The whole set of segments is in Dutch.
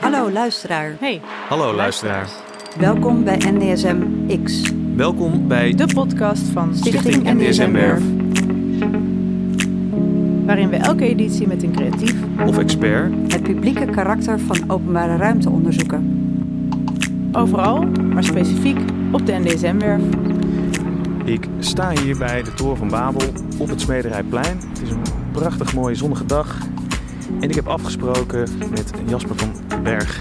Hallo luisteraar, Hey, Hallo luisteraar. welkom bij NDSM X, Welkom bij de podcast van Stichting NDSM Werf. Waarin we elke editie met een creatief of expert het publieke karakter van openbare ruimte onderzoeken. overal, maar specifiek op de NDSM-werf. Ik sta hier bij de Toren van Babel op het Smederijplein. Het is een prachtig mooie zonnige dag. En ik heb afgesproken met Jasper van den Berg.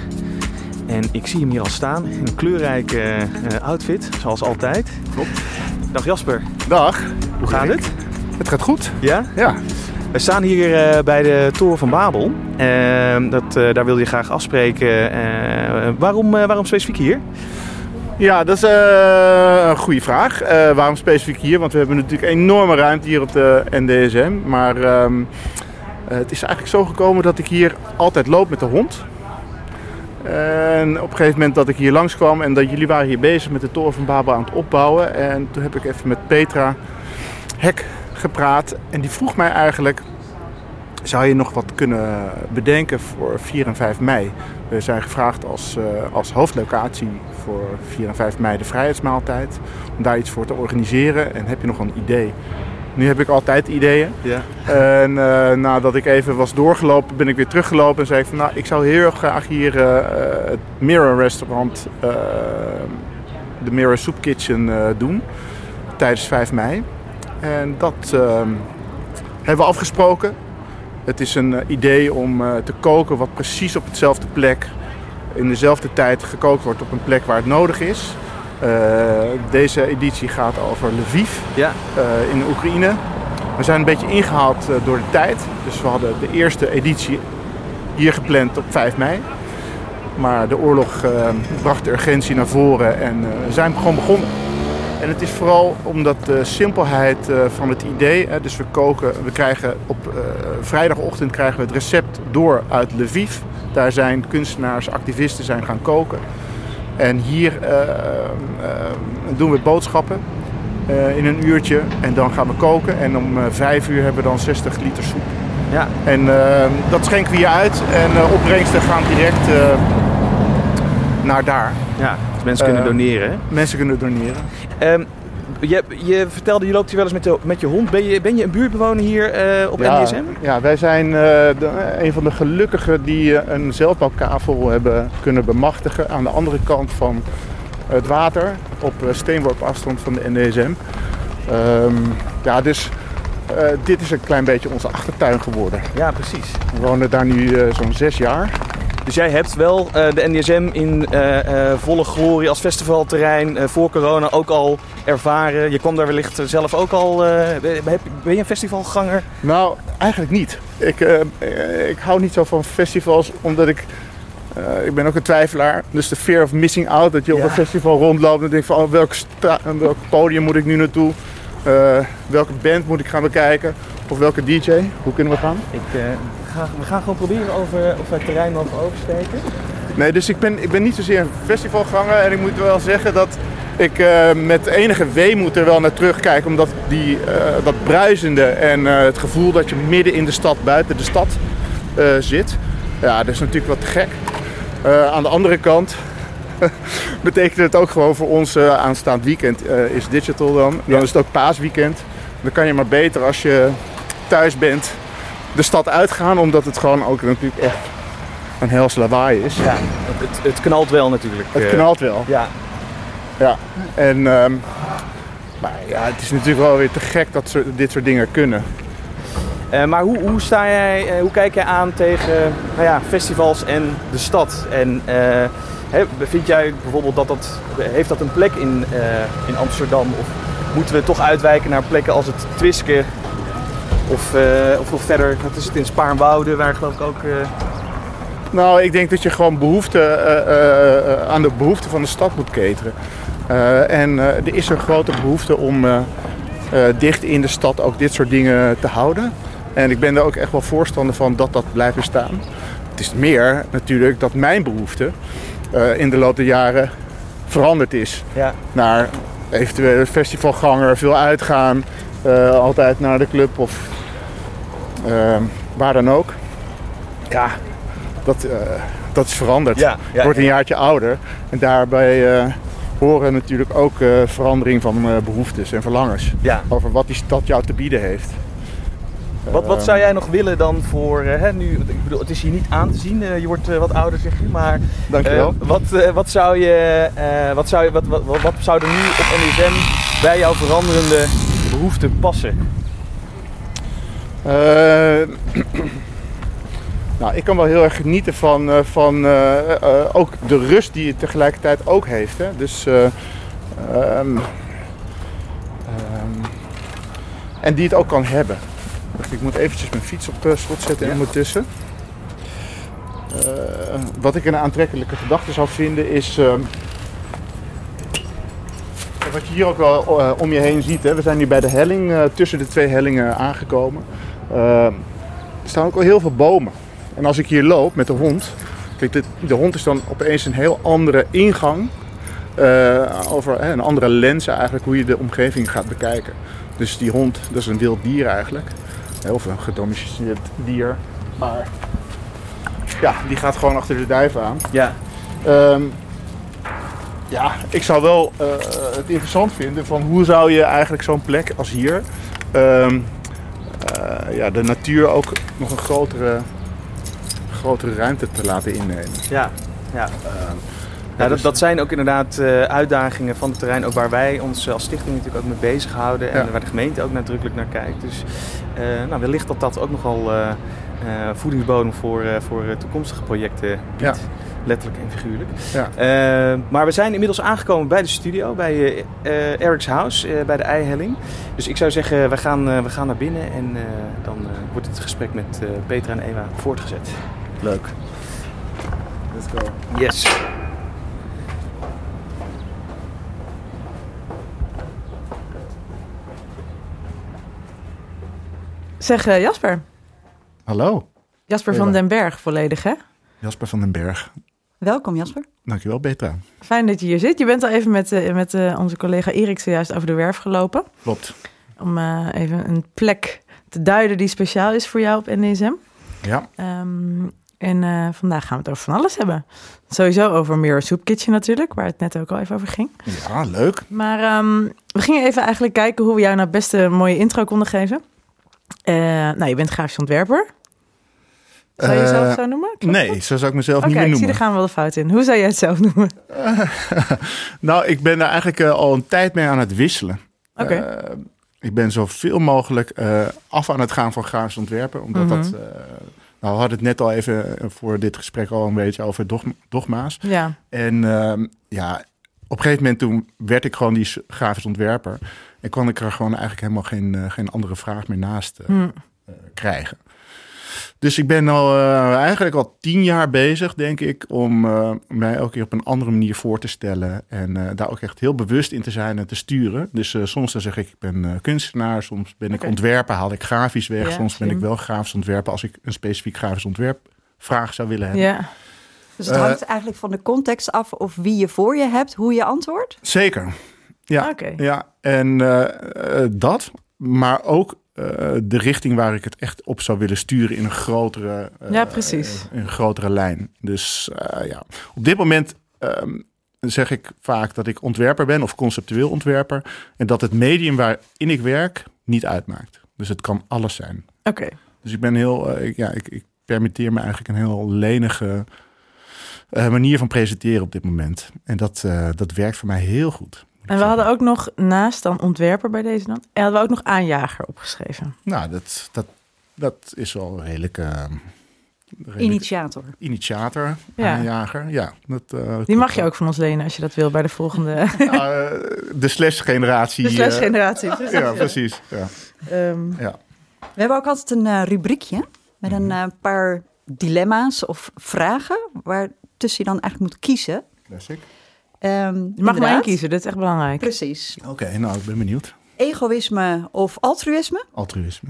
En ik zie hem hier al staan in een kleurrijke eh, outfit, zoals altijd. Klopt. Dag Jasper, Dag. hoe gaat het? Het gaat goed. Ja? Ja. We staan hier eh, bij de Toren van Babel. Ehm, dat, eh, daar wil je graag afspreken. Waarom, waarom specifiek hier? Ja, dat is eh, een goede vraag. Eh, waarom specifiek hier? Want we hebben natuurlijk enorme ruimte hier op de NDSM. Maar ehm, eh, het is eigenlijk zo gekomen dat ik hier altijd loop met de hond. En op een gegeven moment dat ik hier langskwam en dat jullie waren hier bezig met de toren van Babel aan het opbouwen. En toen heb ik even met Petra Hek gepraat. En die vroeg mij eigenlijk, zou je nog wat kunnen bedenken voor 4 en 5 mei? We zijn gevraagd als, eh, als hoofdlocatie voor 4 en 5 mei de vrijheidsmaaltijd. Om daar iets voor te organiseren. En heb je nog een idee? Nu heb ik altijd ideeën. Ja. En eh, nadat ik even was doorgelopen, ben ik weer teruggelopen en zei ik van nou, ik zou heel graag hier eh, het Mirror Restaurant, de Mirror Soup Kitchen doen tijdens 5 mei. En dat eh, hebben we afgesproken. Het is een eh, idee om eh, te koken wat precies op hetzelfde plek, in dezelfde tijd gekookt wordt op een plek waar het nodig is. Eh, deze editie gaat over Lviv Ja. eh, in Oekraïne. We zijn een beetje ingehaald eh, door de tijd. Dus we hadden de eerste editie hier gepland op 5 mei. Maar de oorlog bracht de urgentie naar voren en we zijn gewoon begonnen. En het is vooral omdat de simpelheid eh, van het idee. Dus we koken, we krijgen op eh, vrijdagochtend krijgen we het recept door uit Lviv. Daar zijn kunstenaars, activisten zijn gaan koken. En hier eh, doen we boodschappen in een uurtje. En dan gaan we koken. En om vijf uur hebben we dan 60 liter soep. Ja. En dat schenken we hier uit. En opbrengsten gaan direct naar daar. Ja, dus mensen kunnen Eh, doneren. Mensen kunnen doneren. Je, je vertelde, je loopt hier wel eens met, de, met je hond. Ben je, ben je een buurtbewoner hier eh, op ja, NDSM? Ja, wij zijn eh, de- een van de gelukkigen die eh, een zelfbouwkavel hebben kunnen bemachtigen aan de andere kant van het water op eh, steenworp afstand van de NDSM. Ehm, ja, dus eh, dit is een klein beetje onze achtertuin geworden. Ja, precies. We wonen daar nu eh, zo'n zes jaar. Dus jij hebt wel eh, de NDSM in eh, eh, volle glorie als festivalterrein voor corona ook al ervaren. Je kwam daar wellicht zelf ook al. ben, je een festivalganger? Nou, eigenlijk niet. Ik, ik hou niet zo van festivals, omdat ik... ik ben ook een twijfelaar. Dus de fear of missing out. Dat je op een festival rondloopt en denkt van... Oh, welk, welk podium moet ik nu naartoe? Eh, welke band moet ik gaan bekijken? Of welke DJ? Hoe kunnen we gaan? Ik, eh, ga, we gaan gewoon proberen over, of wij het terrein mogen oversteken. Nee, dus ik ben, ik ben niet zozeer een festivalganger. En ik moet wel zeggen dat ik eh, met enige weemoed er wel naar terugkijk. Omdat die, dat bruisende en het gevoel dat je midden in de stad, buiten de stad zit. Ja, dat is natuurlijk wat gek. Aan de andere kant betekent het ook gewoon voor ons eh, aanstaand weekend eh, is digital dan. Dan Ja. is het ook paasweekend. Dan kan je maar beter als je thuis bent de stad uitgaan. Omdat het gewoon ook natuurlijk echt een hels lawaai is. Ja, het, het knalt wel natuurlijk. Het eh. knalt wel. Ja, Ja. En, ehm, maar ja, het is natuurlijk wel weer te gek dat ze dit soort dingen kunnen. Maar hoe, hoe, sta jij, hoe kijk jij aan tegen nou ja, festivals en de stad? En hè, vind jij bijvoorbeeld dat dat, heeft dat een plek in, eh, in Amsterdam? Of moeten we toch uitwijken naar plekken als het Twiske? Of, eh, of verder, wat is het in Spaarnwoude, waar geloof ik ook... eh, Nou, ik denk dat je gewoon behoefte, eh, eh, eh, aan de behoeften van de stad moet cateren. En er is een grote behoefte om dicht in de stad ook dit soort dingen te houden. En ik ben er ook echt wel voorstander van dat dat blijft bestaan. Het is meer natuurlijk dat mijn behoefte eh, in de loop der jaren veranderd is. ja. naar eventueel festivalganger, veel uitgaan, eh, altijd naar de club of Ehm, waar dan ook. Ja, dat, eh, dat is veranderd. Ja, wordt een ja. jaartje ouder. En daarbij horen natuurlijk ook verandering van eh, behoeftes en verlangens. Over wat die stad jou te bieden heeft. Wat, wat zou jij nog willen dan voor, eh, hè, nu, ik bedoel, het is hier niet aan te zien, eh, je wordt eh, wat ouder zeg je, maar Dankjewel. wat, wat, zou je, eh, wat, zou je, wat, wat, wat, wat zou er nu op NSM bij jouw veranderende behoeften passen? Nou, ik kan wel heel erg genieten van, van ook de rust die het tegelijkertijd ook heeft. Hè? Dus, eh, ehm, ehm, en die het ook kan hebben. Ik moet eventjes mijn fiets op slot zetten Ja. ondertussen. Eh, wat ik een aantrekkelijke gedachte zou vinden is... ehm, wat je hier ook wel eh, om je heen ziet. Hè? We zijn nu bij de helling, eh, tussen de twee hellingen aangekomen. Eh, er staan ook al heel veel bomen. En als ik hier loop met de hond. Kijk, de, de hond is dan opeens een heel andere ingang. over hè, een andere lens eigenlijk, hoe je de omgeving gaat bekijken. Dus die hond, dat is een wild dier eigenlijk. Of een gedomesticeerd dier. Maar ja, die gaat gewoon achter de duiven aan. Ja, Ehm, ja, ik zou wel eh, het interessant vinden van hoe zou je eigenlijk zo'n plek als hier, ehm, eh, ja, de natuur ook nog een grotere, grotere ruimte te laten innemen. ja, ja. Ehm, Ja, dat, dus- dat zijn ook inderdaad eh, uitdagingen van het terrein, ook waar wij ons als stichting natuurlijk ook mee bezighouden en Ja. waar de gemeente ook nadrukkelijk naar kijkt. Dus eh, nou, wellicht dat dat ook nogal eh, eh, voedingsbodem voor, eh, voor toekomstige projecten biedt. Ja. Letterlijk en figuurlijk. Ja. Eh, maar we zijn inmiddels aangekomen bij de studio, bij eh, eh, Eric's House, bij de Eihelling. Dus ik zou zeggen, we gaan, we gaan naar binnen en eh, dan wordt het gesprek met eh, Petra en Eva voortgezet. Leuk. Let's go. Yes. Zeg eh, Jasper. Hallo, Jasper van den Berg volledig, hè? Jasper van den Berg. Welkom Jasper. Dankjewel, Petra. Fijn dat je hier zit. Je bent al even met, eh, met eh, onze collega Erik zojuist over de werf gelopen. Klopt. Om even een plek te duiden die speciaal is voor jou op NDSM. Ja, Ehm, en vandaag gaan we het over van alles hebben. Sowieso over Mirror Soup Kitchen natuurlijk, waar het net ook al even over ging. ja leuk. Maar ehm, we gingen even eigenlijk kijken hoe we jou nou het beste een mooie intro konden geven. Eh, nou, je bent grafisch ontwerper. Zou je Eh, jezelf zo noemen? Klopt dat? Nee, zo zou ik mezelf Oké, niet meer ik zie, noemen. daar gaan we wel de fout in. Hoe zou jij het zelf noemen? nou, ik ben daar eigenlijk eh, al een tijd mee aan het wisselen. Oké. Eh, ik ben zoveel mogelijk eh, af aan het gaan van grafisch ontwerpen. Omdat Mhm. dat. eh, nou, we hadden het net al even eh, voor dit gesprek al een beetje over dogma- dogma's. Ja, En ehm, ja, op een gegeven moment toen werd ik gewoon die grafisch ontwerper. En kon ik er gewoon eigenlijk helemaal geen, eh, geen andere vraag meer naast eh, hm. eh, krijgen. Dus ik ben al eigenlijk al tien jaar bezig, denk ik, om mij elke keer op een andere manier voor te stellen. En daar ook echt heel bewust in te zijn en te sturen. Dus soms dan zeg ik, ik ben kunstenaar, soms ben ik ontwerper, haal ik grafisch weg. Ja, soms ben ik wel grafisch ontwerper als ik een specifiek grafisch ontwerp vraag zou willen hebben. ja. Dus het Eh, hangt eigenlijk van de context af of wie je voor je hebt, hoe je antwoordt. Zeker. Ja, Oké. ja. en eh, eh, dat, maar ook de richting waar ik het echt op zou willen sturen in een grotere, Ja, precies. in een grotere lijn. Dus ja, op dit moment ehm, zeg ik vaak dat ik ontwerper ben of conceptueel ontwerper en dat het medium waarin ik werk niet uitmaakt. Dus het kan alles zijn. Oké. Dus ik ben heel, ik, ja, ik, ik permitteer me eigenlijk een heel lenige eh, manier van presenteren op dit moment. En dat, eh, dat werkt voor mij heel goed. En we hadden ook nog naast dan ontwerper bij deze dan. En hadden we ook nog aanjager opgeschreven. Nou, dat, dat, dat is wel redelijk. eh, redelijk Initiator. initiator, Ja. aanjager. Ja, dat, eh, Die mag je ook van ons lenen als je dat wil bij de volgende Nou, eh, de slash-generatie. de eh, slash-generatie. precies. ja, precies. Ja. Ehm, Ja. We hebben ook altijd een eh, rubriekje met een eh, paar dilemma's of vragen waar tussen je dan eigenlijk moet kiezen. Classic. Ehm, je mag maar één kiezen, dat is echt belangrijk. Precies. Oké, nou, ik ben benieuwd. Egoïsme of altruïsme? Altruïsme.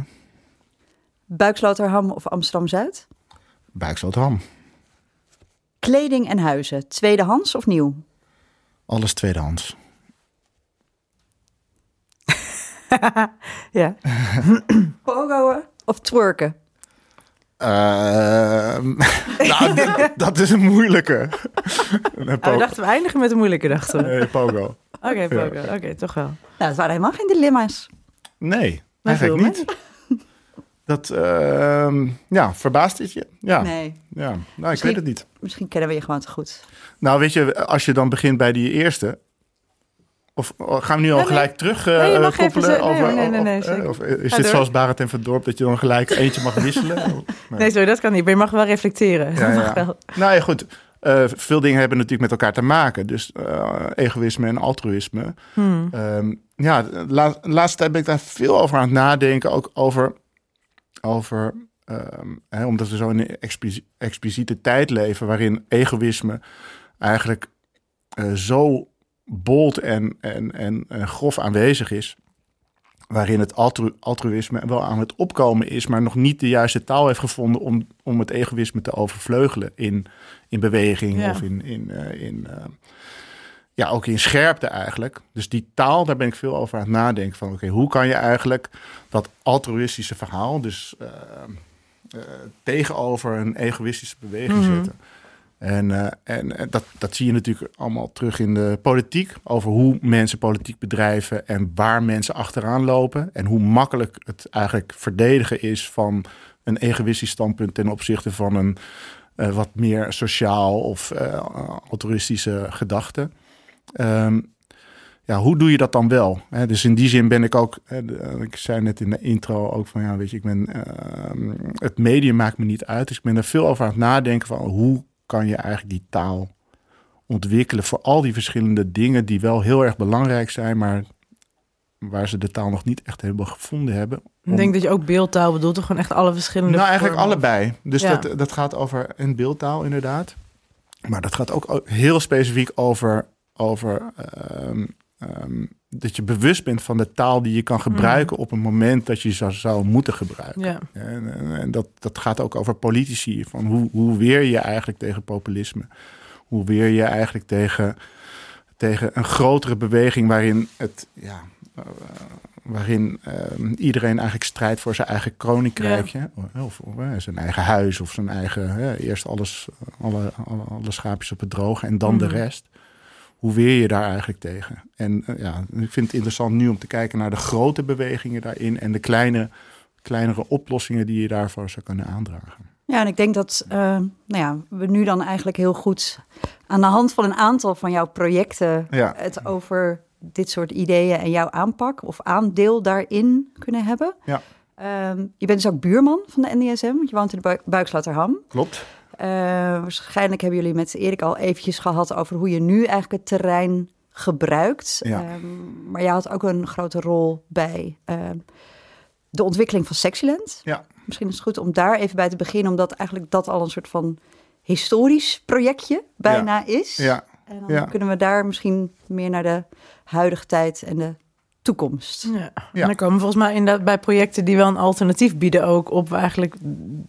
Buiksloterham of Amsterdam-Zuid? Buiksloterham. Kleding en huizen, tweedehands of nieuw? Alles tweedehands. Ja. Pogo Of twerken? Ehm, nou, dit- dat is een moeilijke. Oh, po- we dachten we eindigen met een moeilijke, dachten we. nee, pogo. Oké, Pogo. Oké, toch wel. Nou, het waren helemaal geen dilemma's. Nee, Maar eigenlijk niet. Dat, ehm, ja, verbaast het je? Ja, Nee, ja. Nou, ik Misschien- weet het niet. misschien kennen we je gewoon te goed. Nou, weet je, als je dan begint bij die eerste... Of oh, gaan we nu al Nee, nee. gelijk terug eh, Nee, mag koppelen? even over, nee, nee, nee, of, eh, of is Ga dit door. zoals Barend en Verdorp, dat je dan gelijk eentje mag wisselen? nee. Sorry, dat kan niet. Maar je mag wel reflecteren. Ja, ja. wel. Nou ja, goed. Eh, veel dingen hebben natuurlijk met elkaar te maken. Dus eh, egoïsme en altruïsme. Hmm. Ehm, ja, de la- laatste tijd ben ik daar veel over aan het nadenken. Ook over, over ehm, hè, omdat we zo in een explici- expliciete tijd leven... waarin egoïsme eigenlijk eh, zo bold en, en, en, en grof aanwezig is... waarin het altru- altruïsme wel aan het opkomen is... maar nog niet de juiste taal heeft gevonden... om, om het egoïsme te overvleugelen in, in beweging Ja. of in... in, eh, in eh, ja, ook in scherpte eigenlijk. Dus die taal, daar ben ik veel over aan het nadenken. Van oké, hoe kan je eigenlijk dat altruïstische verhaal, dus eh, tegenover een egoïstische beweging Mhm. zetten. En, eh, en eh, dat, dat zie je natuurlijk allemaal terug in de politiek. Over hoe mensen politiek bedrijven en waar mensen achteraan lopen. En hoe makkelijk het eigenlijk verdedigen is van een egoïstisch standpunt ten opzichte van een eh, wat meer sociaal of eh, altruïstische gedachte. Ehm, ja, hoe doe je dat dan wel? Dus in die zin ben ik ook, ik zei net in de intro ook van ja, weet je, ik ben, ehm, het medium maakt me niet uit. Dus ik ben er veel over aan het nadenken van hoe kan je eigenlijk die taal ontwikkelen voor al die verschillende dingen die wel heel erg belangrijk zijn, maar waar ze de taal nog niet echt hebben gevonden hebben. Ik denk dat je ook beeldtaal bedoelt, toch gewoon echt alle verschillende Nou, eigenlijk vormen? allebei. Dus Ja. dat, dat gaat over een beeldtaal inderdaad. Maar dat gaat ook heel specifiek over, over ehm, ehm, dat je bewust bent van de taal die je kan gebruiken op een moment dat je zou, zou moeten gebruiken. Ja, En, en, en dat, dat gaat ook over politici. Van hoe, hoe weer je eigenlijk tegen populisme? Hoe weer je eigenlijk tegen, tegen een grotere beweging waarin het ja, eh, waarin ehm, iedereen eigenlijk strijdt voor zijn eigen koninkrijkje. Of, of, eh, zijn eigen huis of zijn eigen. eerst alles, alle, alle, alle schaapjes op het droge en dan de Mhm. rest. Hoe weer je daar eigenlijk tegen? En eh, ja, ik vind het interessant nu om te kijken naar de grote bewegingen daarin en de kleine, kleinere oplossingen die je daarvoor zou kunnen aandragen. Ja, en ik denk dat eh, nou ja, we nu dan eigenlijk heel goed aan de hand van een aantal van jouw projecten Ja. het over dit soort ideeën en jouw aanpak of aandeel daarin kunnen hebben. Ja. Ehm, je bent dus ook buurman van de NDSM, want je woont in de Buik- Buikslaterham. Klopt. Eh, waarschijnlijk hebben jullie met Erik al eventjes gehad over hoe je nu eigenlijk het terrein gebruikt. Ja. Ehm, maar jij had ook een grote rol bij ehm, de ontwikkeling van Sexyland. Ja. Misschien is het goed om daar even bij te beginnen, omdat eigenlijk dat al een soort van historisch projectje bijna is. Ja, En dan ja. kunnen we daar misschien meer naar de huidige tijd en de toekomst. ja. Ja. En dan komen volgens mij inderdaad bij projecten die wel een alternatief bieden ook op eigenlijk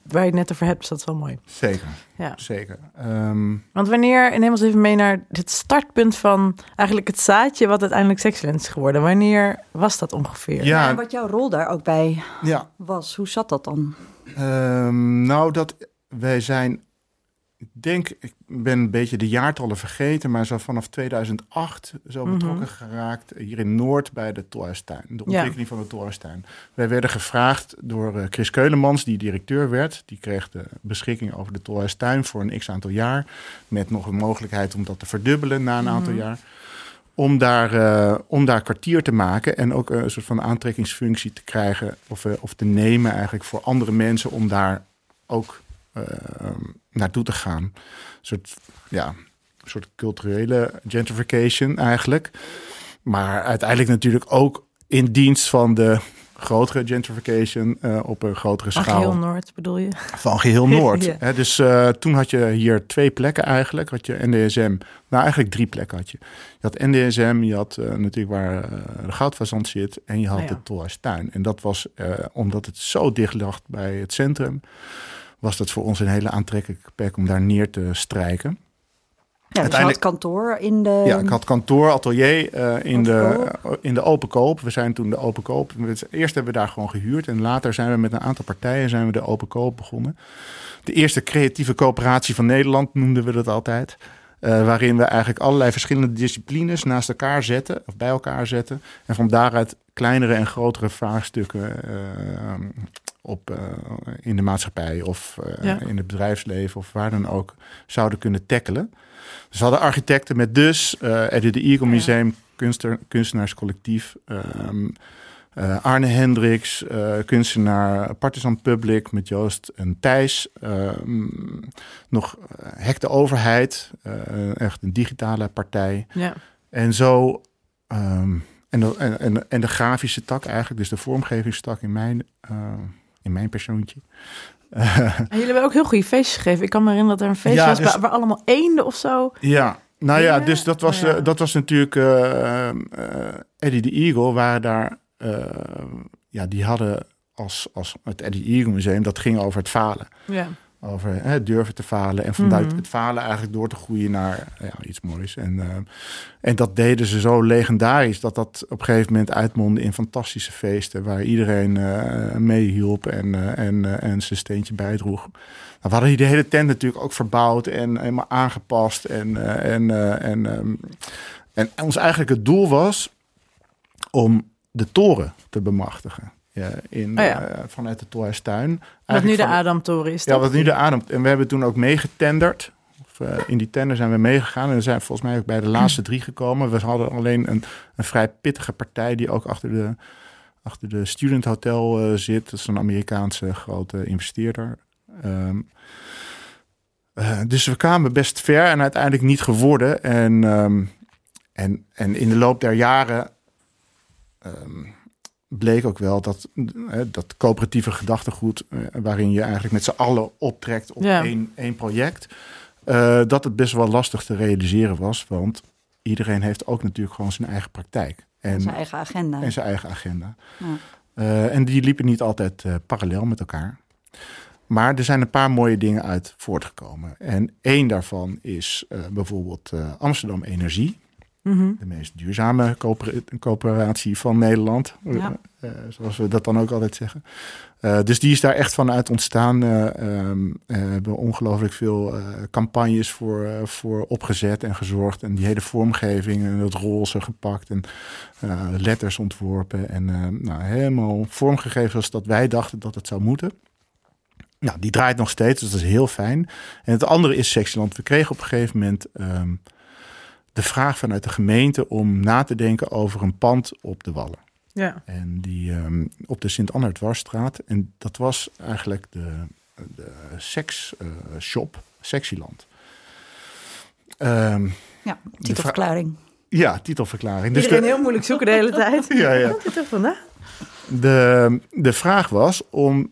waar je het net over hebt. Dus dat is wel mooi. zeker. Ja. zeker. Ehm, Want wanneer, en neem ons even mee naar het startpunt van eigenlijk het zaadje wat uiteindelijk Sexland is geworden. Wanneer was dat ongeveer? Ja. En wat jouw rol daar ook bij ja, was, hoe zat dat dan? Ehm, nou, dat wij zijn. Ik denk, ik ben een beetje de jaartallen vergeten, maar zo vanaf 2008 zo Mhm. betrokken geraakt hier in Noord bij de Tolhuistuin, de Ja. ontwikkeling van de Tolhuistuin. Wij werden gevraagd door eh, Chris Keulemans, die directeur werd. Die kreeg de beschikking over de Tolhuistuin voor een x aantal jaar, met nog een mogelijkheid om dat te verdubbelen na een aantal Mhm. jaar. Om daar, eh, om daar kwartier te maken en ook een soort van aantrekkingsfunctie te krijgen of, eh, of te nemen eigenlijk voor andere mensen om daar ook eh, naartoe te gaan. Een soort, ja, een soort culturele gentrification eigenlijk. Maar uiteindelijk natuurlijk ook in dienst van de grotere gentrification eh, op een grotere schaal heel Noord bedoel je? van geheel Noord. Ja. Dus eh, toen had je hier twee plekken eigenlijk. Had je NDSM, nou eigenlijk drie plekken had je. Je had NDSM, je had eh, natuurlijk waar eh, de goudfazant zit en je had Oh ja. de Tolhuistuin. En dat was, eh, omdat het zo dicht lag bij het centrum, was dat voor ons een hele aantrekkelijke plek om daar neer te strijken. Ja, dus je had kantoor in de... Ja, ik had kantoor, atelier eh, in, de, in de open koop. We zijn toen de open koop. Eerst hebben we daar gewoon gehuurd. En later zijn we met een aantal partijen zijn we de open koop begonnen. De eerste creatieve coöperatie van Nederland noemden we dat altijd. Eh, waarin we eigenlijk allerlei verschillende disciplines naast elkaar zetten. Of bij elkaar zetten. En van daaruit kleinere en grotere vraagstukken eh, op, eh, in de maatschappij. Of eh, Ja. in het bedrijfsleven. Of waar dan ook zouden kunnen tackelen. Dus we hadden architecten met dus, eh Eddie de Eagle Ja. Museum, kunstenaar, kunstenaarscollectief, ehm, eh, Arne Hendricks, kunstenaar Partisan Public met Joost en Thijs. ehm, nog Hek de Overheid, echt een digitale partij. Ja. En zo, ehm, en, de, en, en, de grafische tak eigenlijk, dus de vormgevingstak in mijn, in mijn persoontje. En jullie hebben ook heel goede feestjes gegeven. Ik kan me herinneren dat er een feestje Ja, was dus- waar, waar allemaal eenden of zo. Ja, nou ja, Ja, dus dat was, ja. eh, dat was natuurlijk eh, eh, Eddie de Eagle, waren daar, ja, die hadden als, als het Eddie Eagle Museum, dat ging over het falen. Ja. Over hè, durven te falen en vanuit Mhm. het falen eigenlijk door te groeien naar ja, iets moois. En, eh, en dat deden ze zo legendarisch dat dat op een gegeven moment uitmondde in fantastische feesten waar iedereen eh meehielp en, eh, en, eh, en zijn steentje bijdroeg. Nou, we hadden hier de hele tent natuurlijk ook verbouwd en helemaal aangepast. En, eh, en, eh, en, ehm, en ons eigenlijk het doel was om de toren te bemachtigen. Ja, in, Oh ja. eh, vanuit de Tolhuistuin. Wat nu de Adamtoren is. ja, wat nu de adem. En we hebben toen ook meegetenderd. Of, eh, in die tender zijn we meegegaan. En we zijn volgens mij ook bij de laatste drie gekomen. We hadden alleen een, een vrij pittige partij die ook achter de, achter de Student Hotel eh, zit. Dat is een Amerikaanse grote investeerder. Ehm, eh, dus we kwamen best ver en uiteindelijk niet geworden. En, ehm, en, en in de loop der jaren ehm, bleek ook wel dat dat coöperatieve gedachtegoed, eh, waarin je eigenlijk met z'n allen optrekt op Ja. één, één project, eh, dat het best wel lastig te realiseren was. Want iedereen heeft ook natuurlijk gewoon zijn eigen praktijk. En, zijn eigen agenda. en zijn eigen agenda. Ja. Eh, en die liepen niet altijd eh, parallel met elkaar. Maar er zijn een paar mooie dingen uit voortgekomen. En één daarvan is eh, bijvoorbeeld eh, Amsterdam Energie. Mhm. De meest duurzame coöpera- coöperatie van Nederland. Ja. Eh, eh, zoals we dat dan ook altijd zeggen. Eh, dus die is daar echt vanuit ontstaan. Eh, ehm, eh, we hebben ongelooflijk veel campagnes voor, voor opgezet en gezorgd. En die hele vormgeving en het roze gepakt. En letters ontworpen. En nou, helemaal vormgegeven zoals dat wij dachten dat het zou moeten. Nou, die draait nog steeds, dus dat is heel fijn. En het andere is Sexyland. We kregen op een gegeven moment ehm, de vraag vanuit de gemeente om na te denken over een pand op de Wallen. Ja. En die ehm, op de Sint-Anna-dwarsstraat. En dat was eigenlijk de, de seksshop Sexyland. Ehm, Ja, titelverklaring. ja, titelverklaring. Dus Iedereen de, heel moeilijk zoeken de hele tijd. Ja, ja. Er vandaan? De, de vraag was om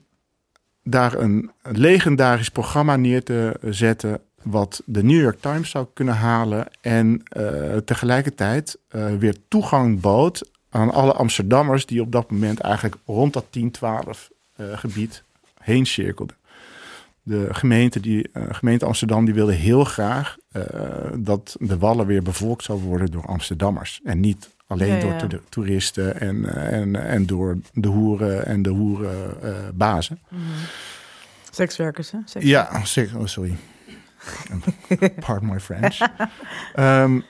daar een legendarisch programma neer te zetten. Wat de New York Times zou kunnen halen. en eh, tegelijkertijd eh, weer toegang bood aan alle Amsterdammers. die op dat moment eigenlijk rond dat 10-12 eh, gebied heen cirkelden. De gemeente, die, gemeente Amsterdam die wilde heel graag dat de wallen weer bevolkt zou worden door Amsterdammers. En niet alleen Ja, door to- toeristen en, en, en door de hoeren en de hoerenbazen. Sekswerkers, hè? Seks- ja, oh, sorry. Pardon my French. Ehm,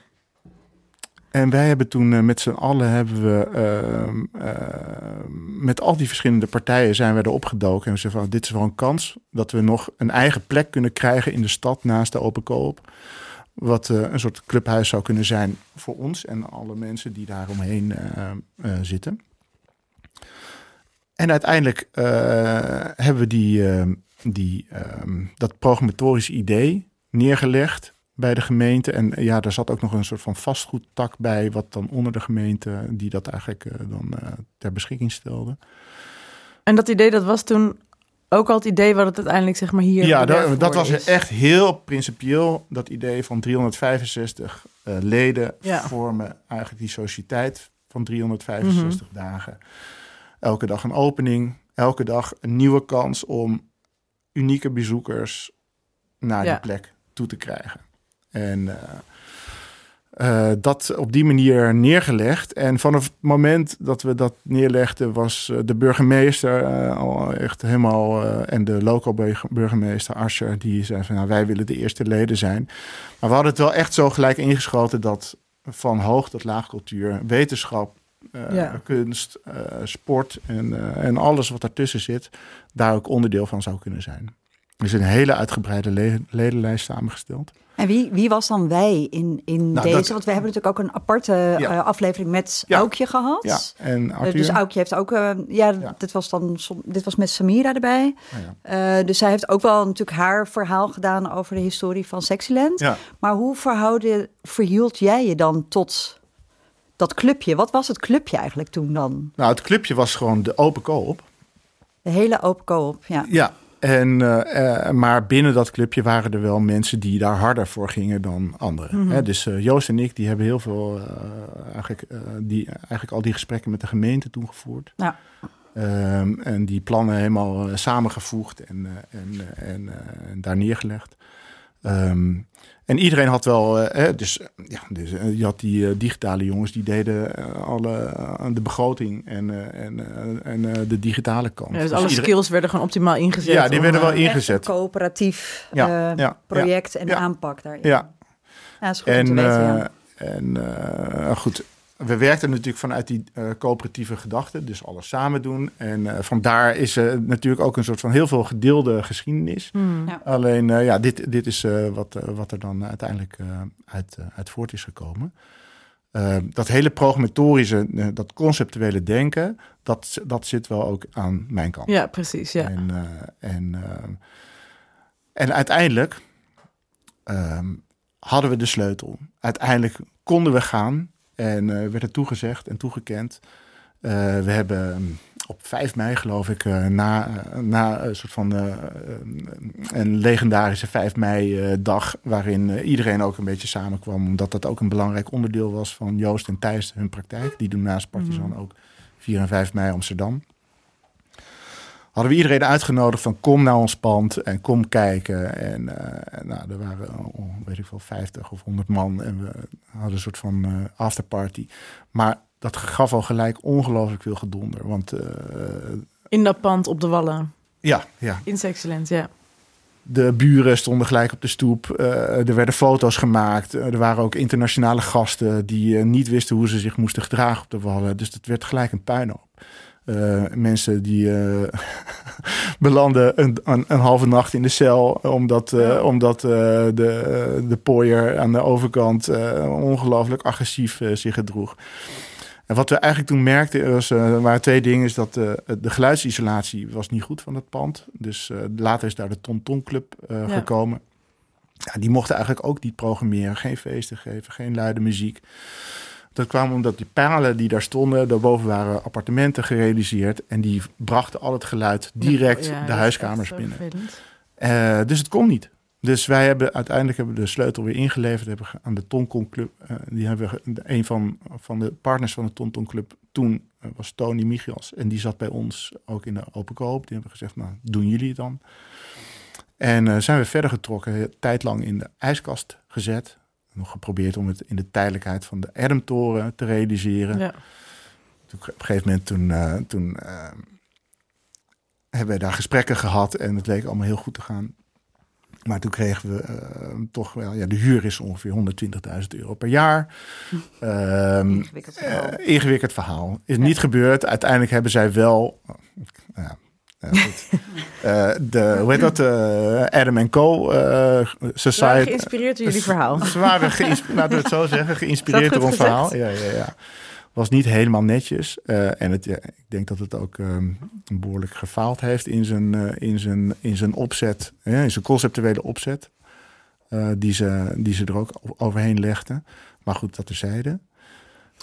en wij hebben toen eh, met z'n allen hebben we ehm, ehm, met al die verschillende partijen zijn we erop gedoken en we zeiden van dit is wel een kans dat we nog een eigen plek kunnen krijgen in de stad naast de Open Koop. Wat eh, een soort clubhuis zou kunnen zijn voor ons en alle mensen die daar omheen eh, zitten. En uiteindelijk hebben we die, die, ehm, dat programmatorisch idee neergelegd bij de gemeente. En eh, ja, daar zat ook nog een soort van vastgoedtak bij, wat dan onder de gemeente, die dat eigenlijk eh, dan eh, ter beschikking stelde. En dat idee, dat was toen ook al het idee wat het uiteindelijk zeg maar hier ja, dat, dat was is. echt heel principieel, dat idee van 365 eh, leden Ja. vormen eigenlijk die sociëteit van 365 dagen. Elke dag een opening, elke dag een nieuwe kans om unieke bezoekers naar Ja. die plek toe te krijgen. En, eh, eh, dat op die manier neergelegd. En vanaf het moment dat we dat neerlegden, was eh, de burgemeester al echt helemaal. en de local burg- burgemeester Ascher, die zei van nou, wij willen de eerste leden zijn. Maar we hadden het wel echt zo gelijk ingeschoten dat van hoog tot laag cultuur, wetenschap, eh, Ja. kunst, eh, sport en, eh, en alles wat daartussen zit, daar ook onderdeel van zou kunnen zijn. Er is een hele uitgebreide le- ledenlijst samengesteld. En wie, wie was dan wij in, in Nou, deze? dat- Want we hebben natuurlijk ook een aparte Ja. aflevering met Ja. Aukje gehad. Ja, en Arthur. dus Aukje heeft ook, ja. Dit, was dan, dit was met Samira erbij. Eh, dus zij heeft ook wel natuurlijk haar verhaal gedaan over de historie van Sexyland. Maar hoe verhouden, verhield jij je dan tot dat clubje? Wat was het clubje eigenlijk toen dan? Nou, het clubje was gewoon de open koop. De hele open koop, ja. Ja. En, eh, eh, maar binnen dat clubje waren er wel mensen die daar harder voor gingen dan anderen. Hè, dus eh, Joost en ik die hebben heel veel, eigenlijk, die, eigenlijk al die gesprekken met de gemeente toen gevoerd. Ja. Ehm, en die plannen helemaal samengevoegd en, en, en, en daar neergelegd. Ehm, en iedereen had wel, eh, hè, dus, ja, dus eh, je had die eh, digitale jongens die deden alle eh, de begroting en, en, en eh, de digitale kant. Ja, dus Dus alle iedereen- skills werden gewoon optimaal ingezet. Ja, die om, werden wel Echt ingezet. een coöperatief Ja, eh, ja, project en ja. aanpak daarin. Ja, Ja, dat is goed om en, te weten, eh, ja. en eh, goed, we werkten natuurlijk vanuit die eh, coöperatieve gedachte, dus alles samen doen. En eh, vandaar is er natuurlijk ook een soort van heel veel gedeelde geschiedenis. hmm. Ja. Alleen, eh, ja, dit, dit is eh, wat, wat er dan uiteindelijk eh, uit, uit voort is gekomen. Dat hele programmatorische, dat conceptuele denken, dat, dat zit wel ook aan mijn kant. Ja, precies. Ja. En, eh, en, en uiteindelijk ehm, hadden we de sleutel. Uiteindelijk konden we gaan en eh, werd het toegezegd en toegekend. Eh, we hebben ehm, op 5 mei, geloof ik, eh, na, na een soort van een legendarische 5 mei-dag, waarin iedereen ook een beetje samenkwam, omdat dat ook een belangrijk onderdeel was van Joost en Thijs, hun praktijk. Die doen naast Partizan ook 4 en 5 mei Amsterdam hadden we iedereen uitgenodigd van kom naar ons pand en kom kijken. En eh, en, nou, er waren, oh, weet ik veel, 50 of 100 man en we hadden een soort van eh, afterparty. Maar dat gaf al gelijk ongelooflijk veel gedonder. Want eh, In dat pand op de Wallen. ja, ja, In Sexcellent, ja. de buren stonden gelijk op de stoep. Er werden foto's gemaakt. Er waren ook internationale gasten die niet wisten hoe ze zich moesten gedragen op de wallen. Dus dat werd gelijk een puinhoop. Eh, mensen die eh, belanden een, een, een halve nacht in de cel omdat, eh, omdat eh, de, de pooier aan de overkant ongelooflijk agressief zich gedroeg. En wat we eigenlijk toen merkten, was, waren twee dingen. Is dat de geluidsisolatie was niet goed van het pand. Dus later is daar de Ton Ton Club Ja. gekomen. Ja, die mochten eigenlijk ook niet programmeren. Geen feesten geven, geen luide muziek. Dat kwam omdat die palen die daar stonden, daarboven waren appartementen gerealiseerd. En die brachten al het geluid direct Ja, de is huiskamers binnen. Eh, dus het kon niet. Dus wij hebben uiteindelijk hebben we de sleutel weer ingeleverd hebben aan de Tonkon Club. Eh, die hebben we een van, van de partners van de Tonton Club toen eh, was Tony Michiels. En die zat bij ons ook in de open koop. Die hebben gezegd, nou doen jullie het dan. En zijn we verder getrokken, tijdlang in de ijskast gezet. Nog geprobeerd om het in de tijdelijkheid van de Ermtoren te realiseren. Ja. Toen, op een gegeven moment toen, eh, toen eh, hebben we daar gesprekken gehad en het leek allemaal heel goed te gaan. Maar toen kregen we eh, toch wel, ja, de huur is ongeveer 120.000 euro per jaar. Ehm, Ingewikkeld verhaal. ingewikkeld verhaal. Is niet gebeurd. Uiteindelijk hebben zij wel. Nou. Eh, de, hoe heet dat? eh, Adam Co. We waren Society. geïnspireerd door jullie verhaal. Ze waren geïnsp- laten we het zo zeggen, geïnspireerd door ons verhaal. Ja, ja, ja. Was niet helemaal netjes. Eh, en het, ja, ik denk dat het ook ehm, behoorlijk gefaald heeft in zijn, in zijn, in zijn opzet, in zijn conceptuele opzet. die, ze, die ze er ook overheen legden. Maar goed, dat terzijde.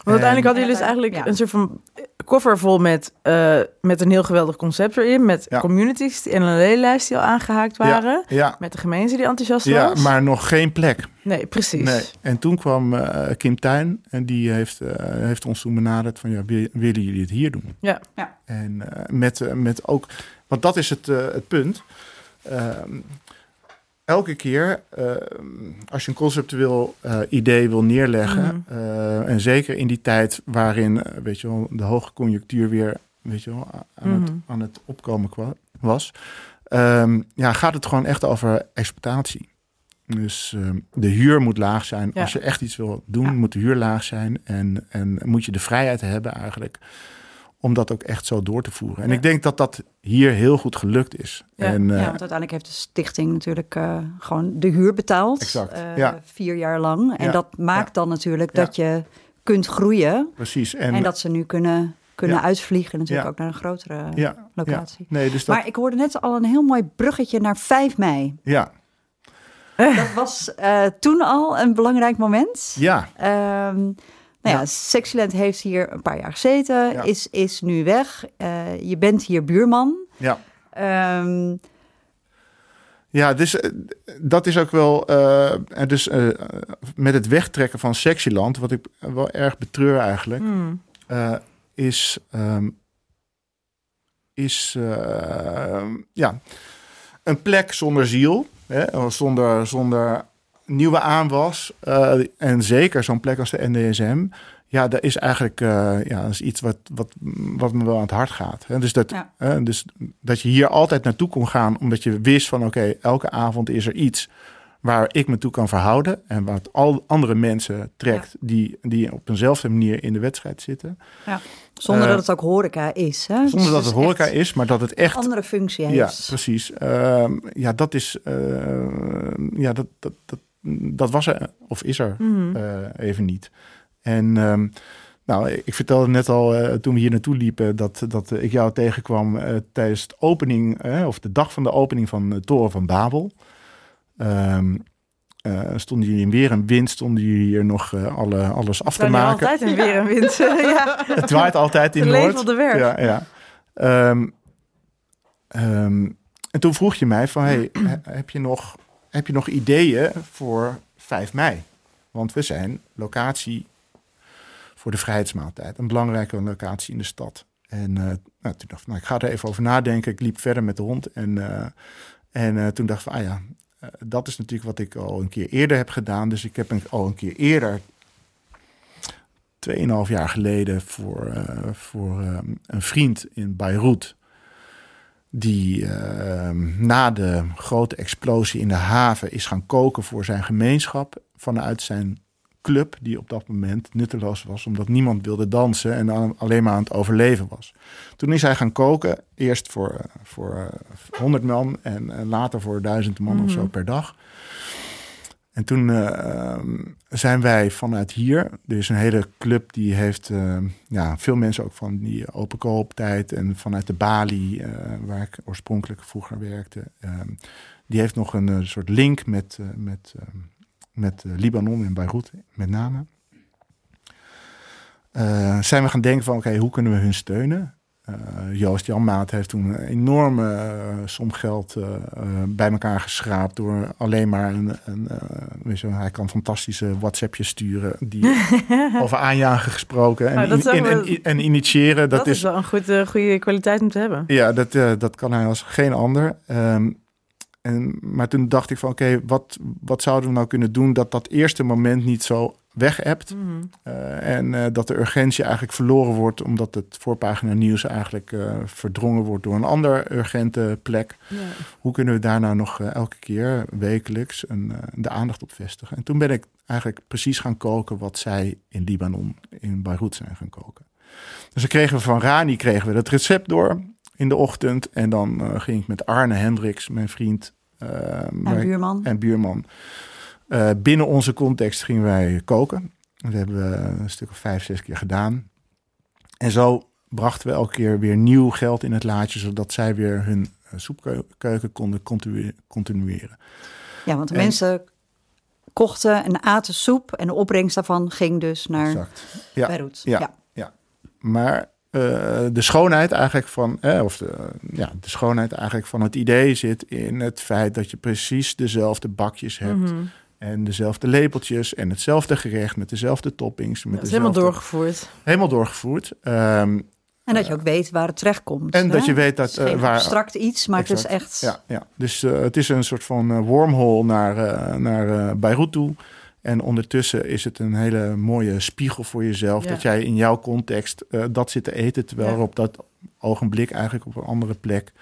Want uiteindelijk hadden jullie dus eigenlijk ja. een soort van koffer vol met, eh, met een heel geweldig concept erin. Met Ja. communities en een ledenlijst die al aangehaakt waren. Ja, Met de gemeente die enthousiast ja, was. maar nog geen plek. Nee, precies. Nee. En toen kwam eh, Kim Tuin en die heeft, eh, heeft ons toen benaderd van ja, wil- willen jullie het hier doen? Ja. Ja. En eh, met, met ook, want dat is het, eh, het punt. Elke keer eh, als je een conceptueel eh, idee wil neerleggen, Mhm. eh, en zeker in die tijd waarin weet je wel, de hoge conjunctuur weer weet je wel, aan, het, Mhm. aan het opkomen was, ehm, ja, gaat het gewoon echt over exploitatie. Dus ehm, de huur moet laag zijn. Ja. Als je echt iets wil doen, Ja. moet de huur laag zijn. En, en moet je de vrijheid hebben eigenlijk om dat ook echt zo door te voeren. En Ja. ik denk dat dat hier heel goed gelukt is. Ja. En, Ja, eh, want uiteindelijk heeft de stichting natuurlijk eh, gewoon de huur betaald. Exact, eh, ja. Vier jaar lang. En dat maakt dan natuurlijk dat je kunt groeien. precies. En, En, dat ze nu kunnen, kunnen uitvliegen natuurlijk ook naar een grotere locatie. ja. Nee, dus dat, Maar ik hoorde net al een heel mooi bruggetje naar 5 mei. ja, Dat was toen al een belangrijk moment. ja, Ehm, nou ja. Sexyland heeft hier een paar jaar gezeten, Ja. is, is nu weg. Eh, je bent hier buurman. ja. Ehm, Ja, dus eh, dat is ook wel. en dus met het wegtrekken van Sexyland, wat ik wel erg betreur eigenlijk, Hmm. is. ehm, is ja, een plek zonder ziel, hè, zonder, zonder nieuwe aanwas. eh, en zeker zo'n plek als de NDSM. Ja, dat is eigenlijk eh, ja, dat is iets wat, wat, wat me wel aan het hart gaat. Dus, dat, Ja. dus dat je hier altijd naartoe kon gaan, omdat je wist van oké, elke avond is er iets waar ik me toe kan verhouden. En wat al andere mensen trekt die, die op eenzelfde manier in de wedstrijd zitten. zonder Eh, dat het ook horeca is. Hè? Dus Zonder dat het horeca is, maar dat het echt Een andere functie ja, heeft. precies. Ehm, ja, dat is. eh, ja, dat, dat, dat, dat was er of is er Mhm. eh, even niet. En ehm, nou, ik vertelde net al eh, toen we hier naartoe liepen dat, dat ik jou tegenkwam eh, tijdens de opening, of de dag van de opening van de Toren van Babel. Ehm, eh, stonden jullie in weer en wind, stonden jullie hier nog eh, alle, alles af te maken. altijd in weer en wind. ja. Het waait altijd in Te Noord. de werf. Ja, ja. Ehm, ehm, en toen vroeg je mij van, hey, he- heb, je nog, heb je nog ideeën voor 5 mei? Want we zijn locatie voor de vrijheidsmaaltijd. Een belangrijke locatie in de stad. En eh, nou, toen dacht ik, nou, ik ga er even over nadenken. Ik liep verder met de hond. En, eh, en eh, toen dacht ik ah ja, dat is natuurlijk wat ik al een keer eerder heb gedaan. Dus ik heb al een keer eerder 2,5 jaar geleden voor, voor een vriend in Beirut. Die eh, na de grote explosie in de haven is gaan koken voor zijn gemeenschap. Vanuit zijn club, die op dat moment nutteloos was, omdat niemand wilde dansen en alleen maar aan het overleven was. Toen is hij gaan koken, eerst voor, eh, voor eh, 100 man en eh, later voor 1000 man of zo Mhm. per dag. En toen eh, zijn wij vanuit hier, er is een hele club die heeft eh, ja, veel mensen ook van die open kooptijd en vanuit de Bali, eh, waar ik oorspronkelijk vroeger werkte, ehm, die heeft nog een soort link met, met, ehm, met Libanon en Beirut met name. Zijn we gaan denken van oké, hoe kunnen we hun steunen? Eh, Joost Janmaat heeft toen een enorme eh, som geld eh, bij elkaar geschraapt door alleen maar een, een weet je, hij kan fantastische WhatsAppjes sturen die over aanjagen gesproken en, dat is in- ook en, initiëren. Dat, is wel een goed, eh, goede kwaliteit om te hebben. Ja, dat, dat kan hij als geen ander. Ehm, en, maar toen dacht ik van oké, wat, wat zouden we nou kunnen doen dat dat eerste moment niet zo weg-appt. Mhm. eh, en eh, dat de urgentie eigenlijk verloren wordt omdat het voorpagina nieuws eigenlijk eh, verdrongen wordt door een ander urgente plek. Hoe kunnen we daar nou nog elke keer wekelijks een, de aandacht op vestigen? En toen ben ik eigenlijk precies gaan koken wat zij in Libanon, in Beirut zijn gaan koken. Dus dan kregen we van Rani kregen we het recept door in de ochtend. En dan ging ik met Arne Hendricks, mijn vriend En buurman. en buurman. Eh, binnen onze context gingen wij koken. Dat hebben we een stuk of vijf, zes keer gedaan. En zo brachten we elke keer weer nieuw geld in het laadje, zodat zij weer hun eh, soepkeuken konden continue- continueren. Ja, want de En- mensen kochten en aten soep. En de opbrengst daarvan ging dus naar Exact. Ja, Beirut. ja. Maar eh, de schoonheid eigenlijk van, eh, of de, ja, de schoonheid eigenlijk van het idee zit in het feit dat je precies dezelfde bakjes hebt Mhm. En dezelfde lepeltjes en hetzelfde gerecht met dezelfde toppings. Met Dat is helemaal doorgevoerd. Helemaal doorgevoerd. Ehm, En dat je ook weet waar het terecht komt. En dat je weet dat, Het is geen eh, waar- abstract iets, maar het is echt... Ja, ja. dus eh, het is een soort van eh, wormhole naar, eh, naar eh, Beirut toe. En ondertussen is het een hele mooie spiegel voor jezelf. Ja. Dat jij in jouw context eh, dat zit te eten. Terwijl Ja. er op dat ogenblik eigenlijk op een andere plek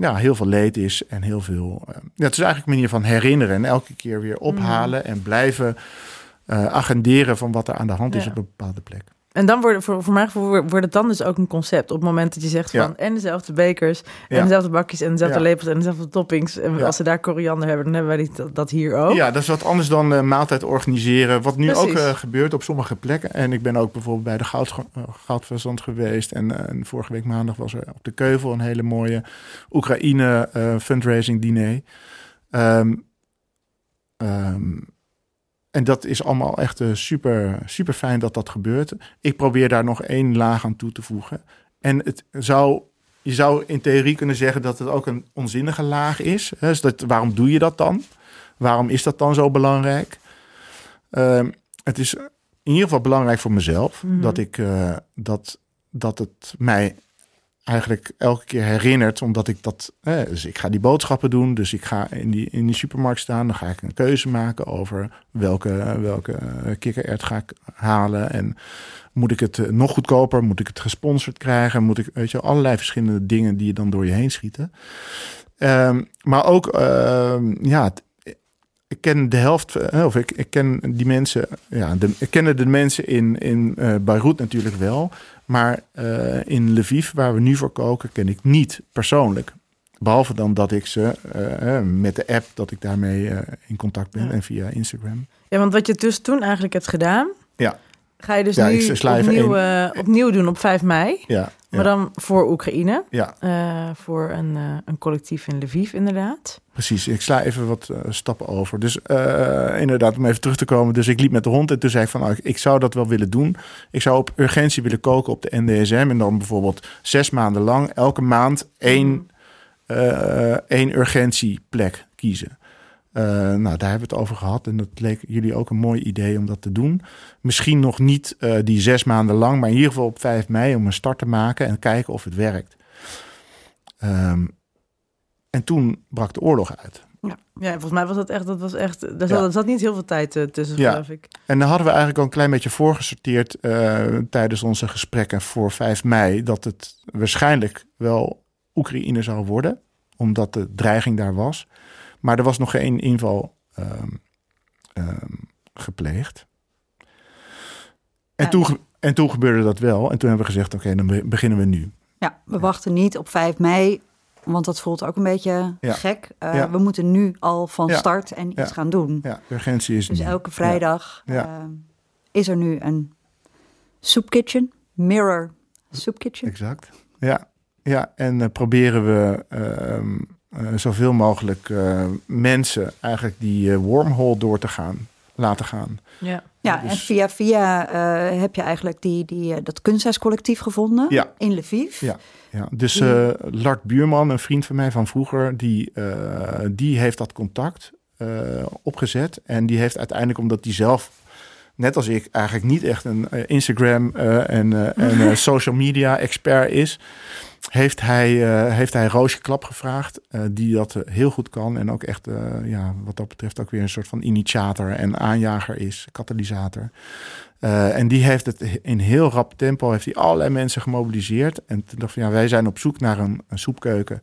ja, heel veel leed is. En heel veel... eh, ja, het is eigenlijk een manier van herinneren. En elke keer weer ophalen. En blijven eh, agenderen van wat er aan de hand is op een bepaalde plek. En dan wordt voor, voor mij gevoel wordt het dan dus ook een concept. Op het moment dat je zegt Ja. van en dezelfde bekers, en Ja. dezelfde bakjes, en dezelfde Ja. lepels, en dezelfde toppings. En als ze daar koriander hebben, dan hebben wij die, dat, hier ook. Ja, dat is wat anders dan eh, maaltijd organiseren. Wat nu Precies. ook eh, gebeurt op sommige plekken. En ik ben ook bijvoorbeeld bij de goud, uh, Goudverzand geweest. En, eh, en vorige week maandag was er op de Keuvel een hele mooie Oekraïne eh, fundraising diner. Ehm, en dat is allemaal echt eh, super, super fijn dat dat gebeurt. Ik probeer daar nog één laag aan toe te voegen. En het zou, je zou in theorie kunnen zeggen dat het ook een onzinnige laag is. Hè? Dus dat, waarom doe je dat dan? Waarom is dat dan zo belangrijk? Ehm, het is in ieder geval belangrijk voor mezelf Mhm. dat ik eh, dat, dat het mij eigenlijk elke keer herinnert, omdat ik dat. Dus ik ga die boodschappen doen, dus ik ga in die, in die supermarkt staan, dan ga ik een keuze maken over welke, welke eh, kikkerert ga ik halen en moet ik het eh, nog goedkoper, moet ik het gesponsord krijgen, moet ik, weet je, allerlei verschillende dingen die je dan door je heen schieten. Ehm, maar ook, ehm, ja, ik ken de helft, eh, of ik, ik ken die mensen, ja, de, ik kende de mensen in, in Beirut natuurlijk wel. Maar eh, in Lviv, waar we nu voor koken, ken ik niet persoonlijk. Behalve dan dat ik ze eh, eh, met de app, dat ik daarmee in contact ben Ja. en via Instagram. Ja, want wat je dus toen eigenlijk hebt gedaan, Ja. Ga je dus Ja, nu opnieuw, eh, opnieuw doen op 5 mei. Ja, Maar ja, dan voor Oekraïne, ja, eh, voor een, eh, een collectief in Lviv inderdaad. precies. Ik sla even wat stappen over. Dus inderdaad, om even terug te komen. Dus ik liep met de hond en toen zei ik van, nou, ik- ik zou dat wel willen doen. Ik zou op urgentie willen koken op de NDSM. En dan bijvoorbeeld zes maanden lang, elke maand één, eh, één urgentieplek kiezen. Eh, nou, daar hebben we het over gehad. En dat leek jullie ook een mooi idee om dat te doen. Misschien nog niet eh, die zes maanden lang, maar in ieder geval op 5 mei om een start te maken en kijken of het werkt. Ehm, en toen brak de oorlog uit. Ja, volgens mij was dat echt, dat was echt, daar Ja. zat, er zat niet heel veel tijd eh, tussen, Ja. geloof ik. En dan hadden we eigenlijk al een klein beetje voorgesorteerd tijdens onze gesprekken voor 5 mei dat het waarschijnlijk wel Oekraïne zou worden, omdat de dreiging daar was. Maar er was nog geen inval ehm, ehm, gepleegd. En, Ja. toen, ge- en toen gebeurde dat wel. En toen hebben we gezegd, oké, dan be- beginnen we nu. Ja, we wachten niet op 5 mei, want dat voelt ook een beetje Ja. gek. Uh, Ja. We moeten nu al van start en iets gaan doen. Ja, urgentie is Dus nu. elke vrijdag Ja. eh, is er nu een soepkitchen, mirror soepkitchen. Exact. Ja, ja en eh, proberen we ehm, eh, zoveel mogelijk eh, mensen eigenlijk die eh, wormhole door te gaan, laten gaan. Ja. Ja, dus- en via via eh, heb je eigenlijk die, die, eh, dat kunsthuiscollectief gevonden Ja. in Lviv. Ja. Ja, dus eh, Lart Buurman, een vriend van mij van vroeger, die, eh, die heeft dat contact eh, opgezet. En die heeft uiteindelijk, omdat hij zelf, net als ik, eigenlijk niet echt een eh, Instagram eh, en, eh, en eh, social media expert is, heeft hij, eh, heeft hij Roosje Klap gevraagd, eh, die dat eh, heel goed kan. En ook echt, ja, wat dat betreft, ook weer een soort van initiator en aanjager is, katalysator. En die heeft het in heel rap tempo, heeft hij allerlei mensen gemobiliseerd. En toen dacht ik, ja, wij zijn op zoek naar een, een soepkeuken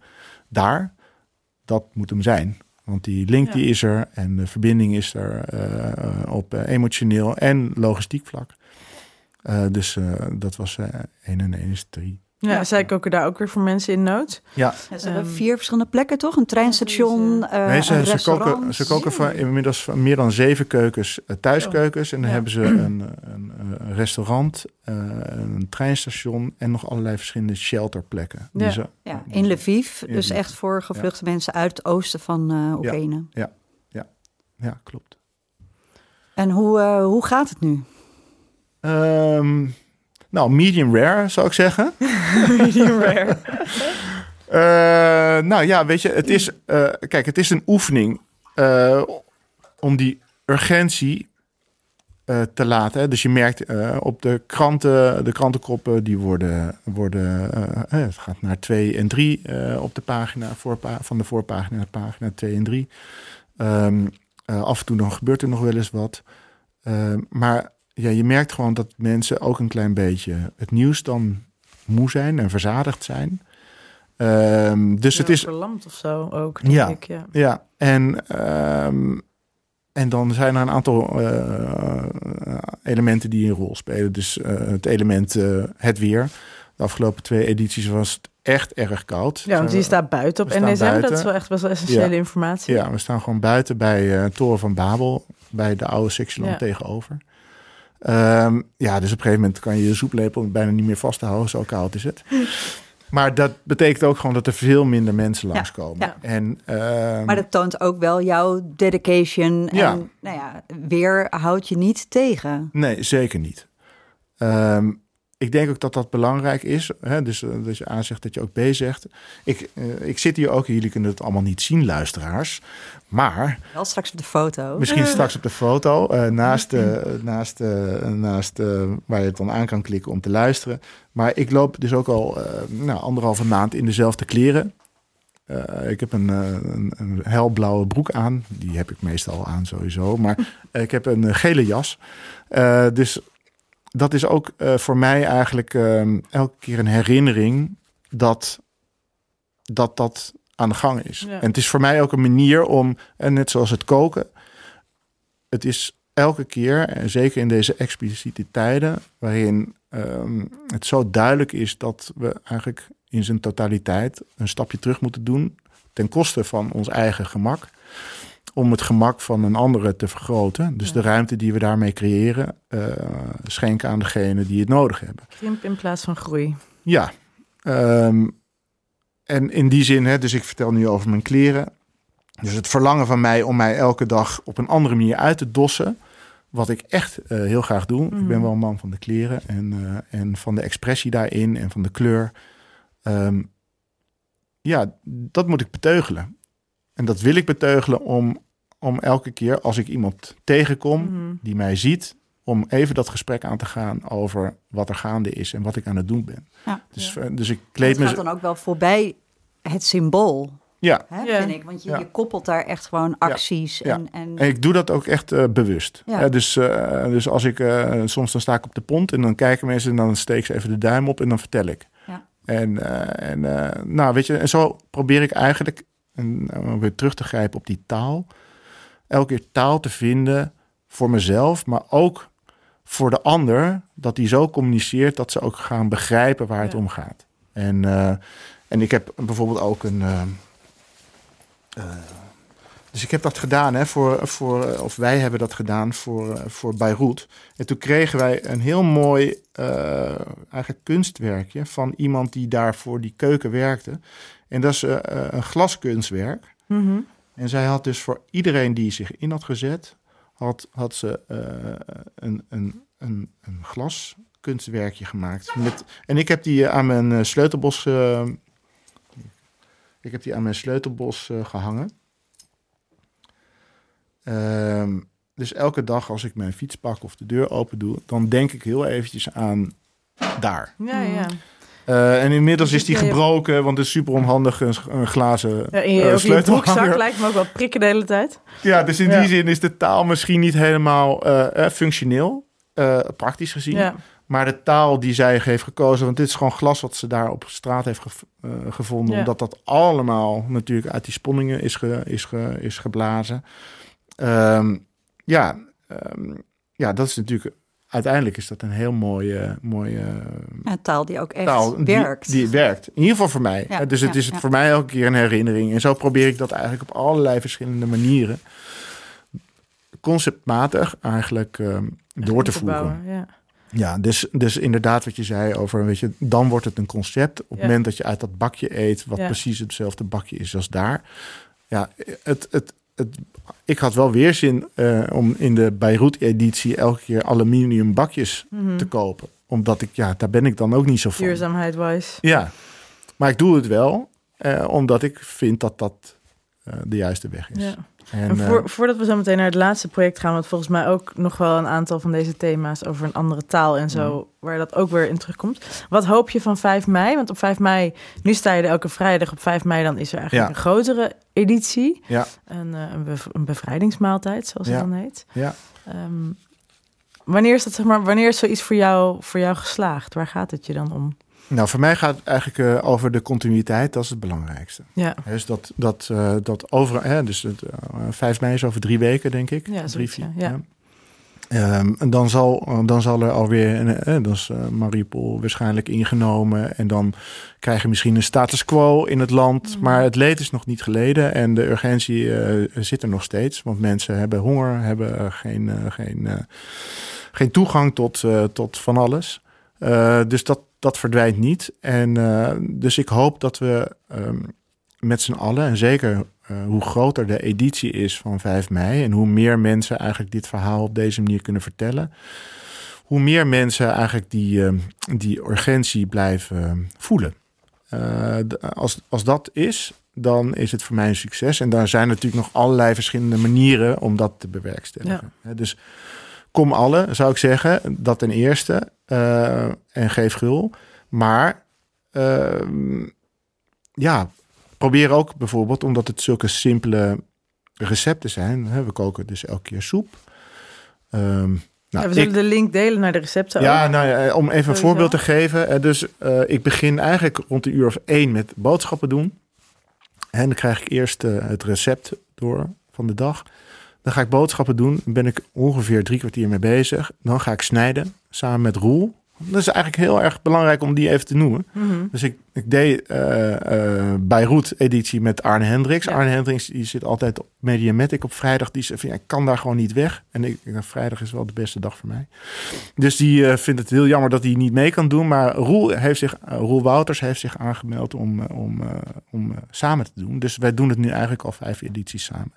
daar. Dat moet hem zijn. Want die link Ja. die is er en de verbinding is er op emotioneel en logistiek vlak. Dus dat was 1 en 1 is 3. Ja, Ja. zij koken daar ook weer voor mensen in nood. Ja, Ja, ze hebben Ehm, vier verschillende plekken, toch? Een treinstation, eh nee, een ze, ze, restaurant. koken, ze koken van inmiddels van meer dan zeven keukens uh, thuiskeukens. En dan Ja. hebben ze een, een, een restaurant, uh, een treinstation en nog allerlei verschillende shelterplekken. Die Ja. ze, Ja, in Lviv. In dus Lviv. echt voor gevluchte mensen uit het oosten van uh, Oekraïne. Ja, klopt. En hoe, uh, hoe gaat het nu? Um, nou, medium rare zou ik zeggen. medium rare. uh, nou ja, weet je, het is, uh, kijk, het is een oefening uh, om die urgentie eh, te laten. Hè. Dus je merkt eh, op de kranten, de krantenkoppen, die worden, worden eh, het gaat naar 2 en 3 op de pagina, voorpa van de voorpagina naar pagina 2 en 3. Ehm, af en toe dan gebeurt er nog wel eens wat. Ehm, maar ja, je merkt gewoon dat mensen ook een klein beetje het nieuws dan moe zijn en verzadigd zijn. Ehm, dus het is. Verlamd of zo ook. Denk Ja. Ik, ja. Ja, en, ehm, en dan zijn er een aantal eh, elementen die een rol spelen. Dus eh, het element eh, het weer. De afgelopen twee edities was het echt erg koud. Ja, want we- staat buiten op staan NSM. Dat buiten. is wel echt best wel essentiële Ja. informatie. Ja, we staan gewoon buiten bij Toren van Babel, bij de oude sectieland Ja. tegenover. Ehm, ja, dus op een gegeven moment kan je je soeplepel bijna niet meer vasthouden, zo koud is het. Maar dat betekent ook gewoon dat er veel minder mensen Ja, langskomen. ja. En, ehm, Maar dat toont ook wel jouw dedication. Ja. En nou ja, weer houd je niet tegen. Nee, zeker niet. Ehm, ik denk ook dat dat belangrijk is. Hè? Dus eh, dat je aanzegt dat je ook B zegt. Ik, eh, ik zit hier ook, jullie kunnen het allemaal niet zien, luisteraars. Maar Wel straks op de foto. misschien straks op de foto, eh, naast, naast, naast waar je het dan aan kan klikken om te luisteren. Maar ik loop dus ook al nou, anderhalve maand in dezelfde kleren. Ik heb een, eh, een, een helblauwe broek aan. Die heb ik meestal aan sowieso. Maar ik heb een gele jas. Dus dat is ook eh, voor mij eigenlijk eh, elke keer een herinnering dat dat, dat aan de gang is. Ja. En het is voor mij ook een manier om, en net zoals het koken, het is elke keer, en zeker in deze expliciete tijden, waarin ehm, het zo duidelijk is dat we eigenlijk in zijn totaliteit een stapje terug moeten doen ten koste van ons eigen gemak. Om het gemak van een andere te vergroten. Dus Ja. de ruimte die we daarmee creëren, eh, schenken aan degenen die het nodig hebben. Krimp in plaats van groei. Ja, ehm, en in die zin, hè, dus ik vertel nu over mijn kleren. Dus het verlangen van mij om mij elke dag op een andere manier uit te dossen. Wat ik echt eh, heel graag doe. Ik ben Mhm. wel een man van de kleren en, eh, en van de expressie daarin en van de kleur. Ehm, ja, dat moet ik beteugelen. En dat wil ik beteugelen om, om elke keer als ik iemand tegenkom Mhm. die mij ziet, om even dat gesprek aan te gaan over wat er gaande is en wat ik aan het doen ben. Ja. Dus, eh, dus ik kleed Het me. gaat dan ook wel voorbij het symbool, Ja, hè, Ja. vind ik. Want je, Ja. je koppelt daar echt gewoon acties. Ja. En, en, en ik doe dat ook echt eh, bewust. Hè, dus, eh, dus als ik eh, soms dan sta ik op de pont en dan kijken mensen en dan steek ze even de duim op en dan vertel ik. Ja. En, eh, en eh, nou weet je, en zo probeer ik eigenlijk en, om weer terug te grijpen op die taal. Elke keer taal te vinden voor mezelf, maar ook voor de ander, dat die zo communiceert dat ze ook gaan begrijpen waar het Ja. om gaat. En, eh, en ik heb bijvoorbeeld ook een. eh, eh, dus ik heb dat gedaan, hè, voor, voor, of wij hebben dat gedaan voor, voor Beirut. En toen kregen wij een heel mooi eigenlijk kunstwerkje van iemand die daar voor die keuken werkte. En dat is een glaskunstwerk. Mhm. En zij had dus voor iedereen die zich in had gezet, had, had ze eh, een, een, een, een glaskunstwerkje gemaakt. Met, en ik heb die eh, aan mijn eh, sleutelbos, eh, ik heb die aan mijn sleutelbos eh, gehangen. Ehm, dus elke dag als ik mijn fiets pak of de deur open doe, dan denk ik heel eventjes aan daar. Ja, ja. Eh, en inmiddels is die gebroken, want het is super onhandig een, een glazen ja in je, eh, in je broekzak lijkt me ook wel prikken de hele tijd. Ja, dus in Ja. die zin is de taal misschien niet helemaal eh, functioneel, praktisch gezien. Ja. Maar de taal die zij heeft gekozen, want dit is gewoon glas wat ze daar op straat heeft gev- gevonden. Omdat dat allemaal natuurlijk uit die sponningen is, ge, is, ge, is geblazen. Ehm, ja, ehm, ja, dat is natuurlijk, uiteindelijk is dat een heel mooie, mooie taal die ook echt taal die- werkt. Die, werkt. In ieder geval voor mij. Ja, dus het ja, is ja. voor mij elke keer een herinnering. En zo probeer ik dat eigenlijk op allerlei verschillende manieren conceptmatig eigenlijk ehm, door te voeren. bouwen, Ja. Ja, dus, dus inderdaad wat je zei over, weet je, dan wordt het een concept. Op het moment dat je uit dat bakje eet, wat precies hetzelfde bakje is als daar. Ja, het, het, het, ik had wel weer zin eh, om in de Beirut-editie elke keer aluminium bakjes Mhm. te kopen. Omdat ik, ja, daar ben ik dan ook niet zo van. Duurzaamheid-wise. Ja, maar ik doe het wel, eh, omdat ik vind dat dat eh, de juiste weg is. Ja. En, En eh, voor, voordat we zo meteen naar het laatste project gaan, want volgens mij ook nog wel een aantal van deze thema's over een andere taal en zo, Mhm. waar dat ook weer in terugkomt. Wat hoop je van 5 mei? Want op 5 mei, nu sta je er elke vrijdag. Op 5 mei dan is er eigenlijk Ja. een grotere editie. Ja. Een, eh, een, bev- een bevrijdingsmaaltijd, zoals Ja. het dan heet. Ja. Ehm, wanneer is dat, zeg maar, wanneer is zoiets voor jou, voor jou geslaagd? Waar gaat het je dan om? Nou, voor mij gaat het eigenlijk eh, over de continuïteit. Dat is het belangrijkste. Ja, Dus dat, dat, eh, dat over, hè, dus het, eh, 5 mei is over drie weken, denk ik. Ja, drie, vier, ja. Ja. Ehm, en dan zal, dan zal er alweer, eh, dan is eh, Mariupol waarschijnlijk ingenomen. En dan krijg je misschien een status quo in het land. Mhm. Maar het leed is nog niet geleden. En de urgentie eh, zit er nog steeds. Want mensen hebben honger, hebben eh, geen, eh, geen, eh, geen toegang tot, eh, tot van alles. Eh, dus dat, dat verdwijnt niet. En eh, dus ik hoop dat we ehm, met z'n allen, en zeker eh, hoe groter de editie is van 5 mei en hoe meer mensen eigenlijk dit verhaal op deze manier kunnen vertellen, hoe meer mensen eigenlijk die, eh, die urgentie blijven eh, voelen. Eh, als, als dat is, dan is het voor mij een succes. En daar zijn natuurlijk nog allerlei verschillende manieren om dat te bewerkstelligen. Hè, Dus kom alle, zou ik zeggen, dat ten eerste. eh, en geef gul. Maar ehm, ja, probeer ook bijvoorbeeld, omdat het zulke simpele recepten zijn. Hè, we koken dus elke keer soep. Ehm, nou, Ja, we zullen ik- de link delen naar de recepten ja, ook. nou ja, om even een voorbeeld te geven. eh, Dus eh, ik begin eigenlijk rond de uur of één met boodschappen doen. En dan krijg ik eerst eh, het recept door van de dag. Dan ga ik boodschappen doen. Dan ben ik ongeveer drie kwartier mee bezig. Dan ga ik snijden samen met Roel. Dat is eigenlijk heel erg belangrijk om die even te noemen. Mhm. Dus ik, ik deed eh eh Beirut-editie met Arne Hendricks. Ja. Arne Hendricks die zit altijd op Mediamatic op vrijdag. Die zegt ja, ik kan daar gewoon niet weg. En ik, ik vrijdag is wel de beste dag voor mij. Dus die eh, vindt het heel jammer dat hij niet mee kan doen. Maar Roel, heeft zich, Roel Wouters heeft zich aangemeld om, om, om samen te doen. Dus wij doen het nu eigenlijk al vijf edities samen.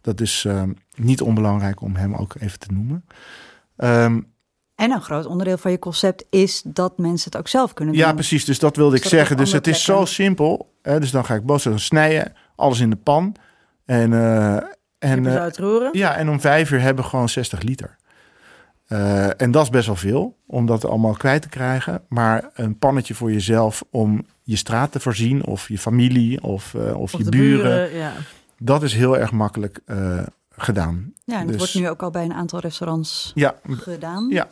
Dat is eh, niet onbelangrijk om hem ook even te noemen. Ehm, En een groot onderdeel van je concept is dat mensen het ook zelf kunnen doen. Ja, precies. Dus dat wilde ik Zodat zeggen. Dus het is zo simpel. Hè? Dus dan ga ik boodschappen snijden, alles in de pan. En, eh, en, eh, ja, en om vijf uur hebben we gewoon 60 liter. Eh, en dat is best wel veel om dat allemaal kwijt te krijgen. Maar een pannetje voor jezelf om je straat te voorzien, of je familie, of, of, Of je de buren. ja. Dat is heel erg makkelijk eh, gedaan. Ja, en het Dus- wordt nu ook al bij een aantal restaurants Ja, gedaan. Ja.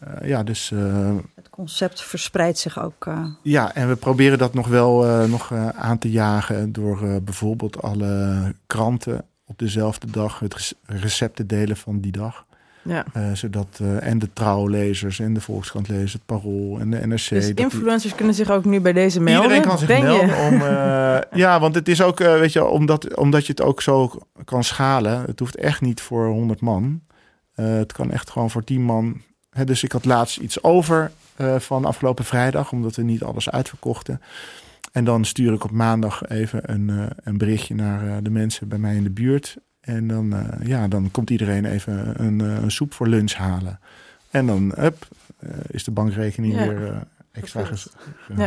eh, ja dus eh, Het concept verspreidt zich ook. Ja, en we proberen dat nog wel nog, aan te jagen door bijvoorbeeld alle kranten op dezelfde dag het rec- recept te delen van die dag. Ja. Eh, zodat eh, en de trouwlezers en de Volkskrant-lezers, het Parool en de NRC. Dus die- influencers kunnen zich ook nu bij deze melden. Iedereen kan zich Ben je? melden om. eh, ja, want het is ook, weet je, omdat, omdat je het ook zo kan schalen. Het hoeft echt niet voor 100 man. Het kan echt gewoon voor 10 man. Hè, dus ik had laatst iets over van afgelopen vrijdag, omdat we niet alles uitverkochten. En dan stuur ik op maandag even een, een berichtje naar de mensen bij mij in de buurt. En dan, eh, ja, dan komt iedereen even een, eh, een soep voor lunch halen. En dan up, eh, is de bankrekening Ja. weer extra ges,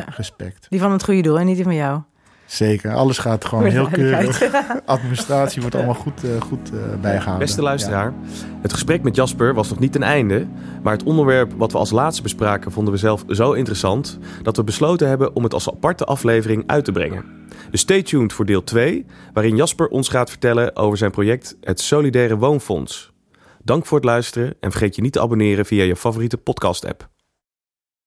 gespekt. Die van het goede doel en niet die van jou. Zeker, alles gaat gewoon heel keurig. Administratie wordt allemaal goed, eh, goed eh, bijgehouden. Beste luisteraar, het gesprek met Jasper was nog niet ten einde. Maar het onderwerp wat we als laatste bespraken vonden we zelf zo interessant dat we besloten hebben om het als aparte aflevering uit te brengen. Dus stay tuned voor deel 2, waarin Jasper ons gaat vertellen over zijn project Het Solidaire Woonfonds. Dank voor het luisteren en vergeet je niet te abonneren via je favoriete podcast-app.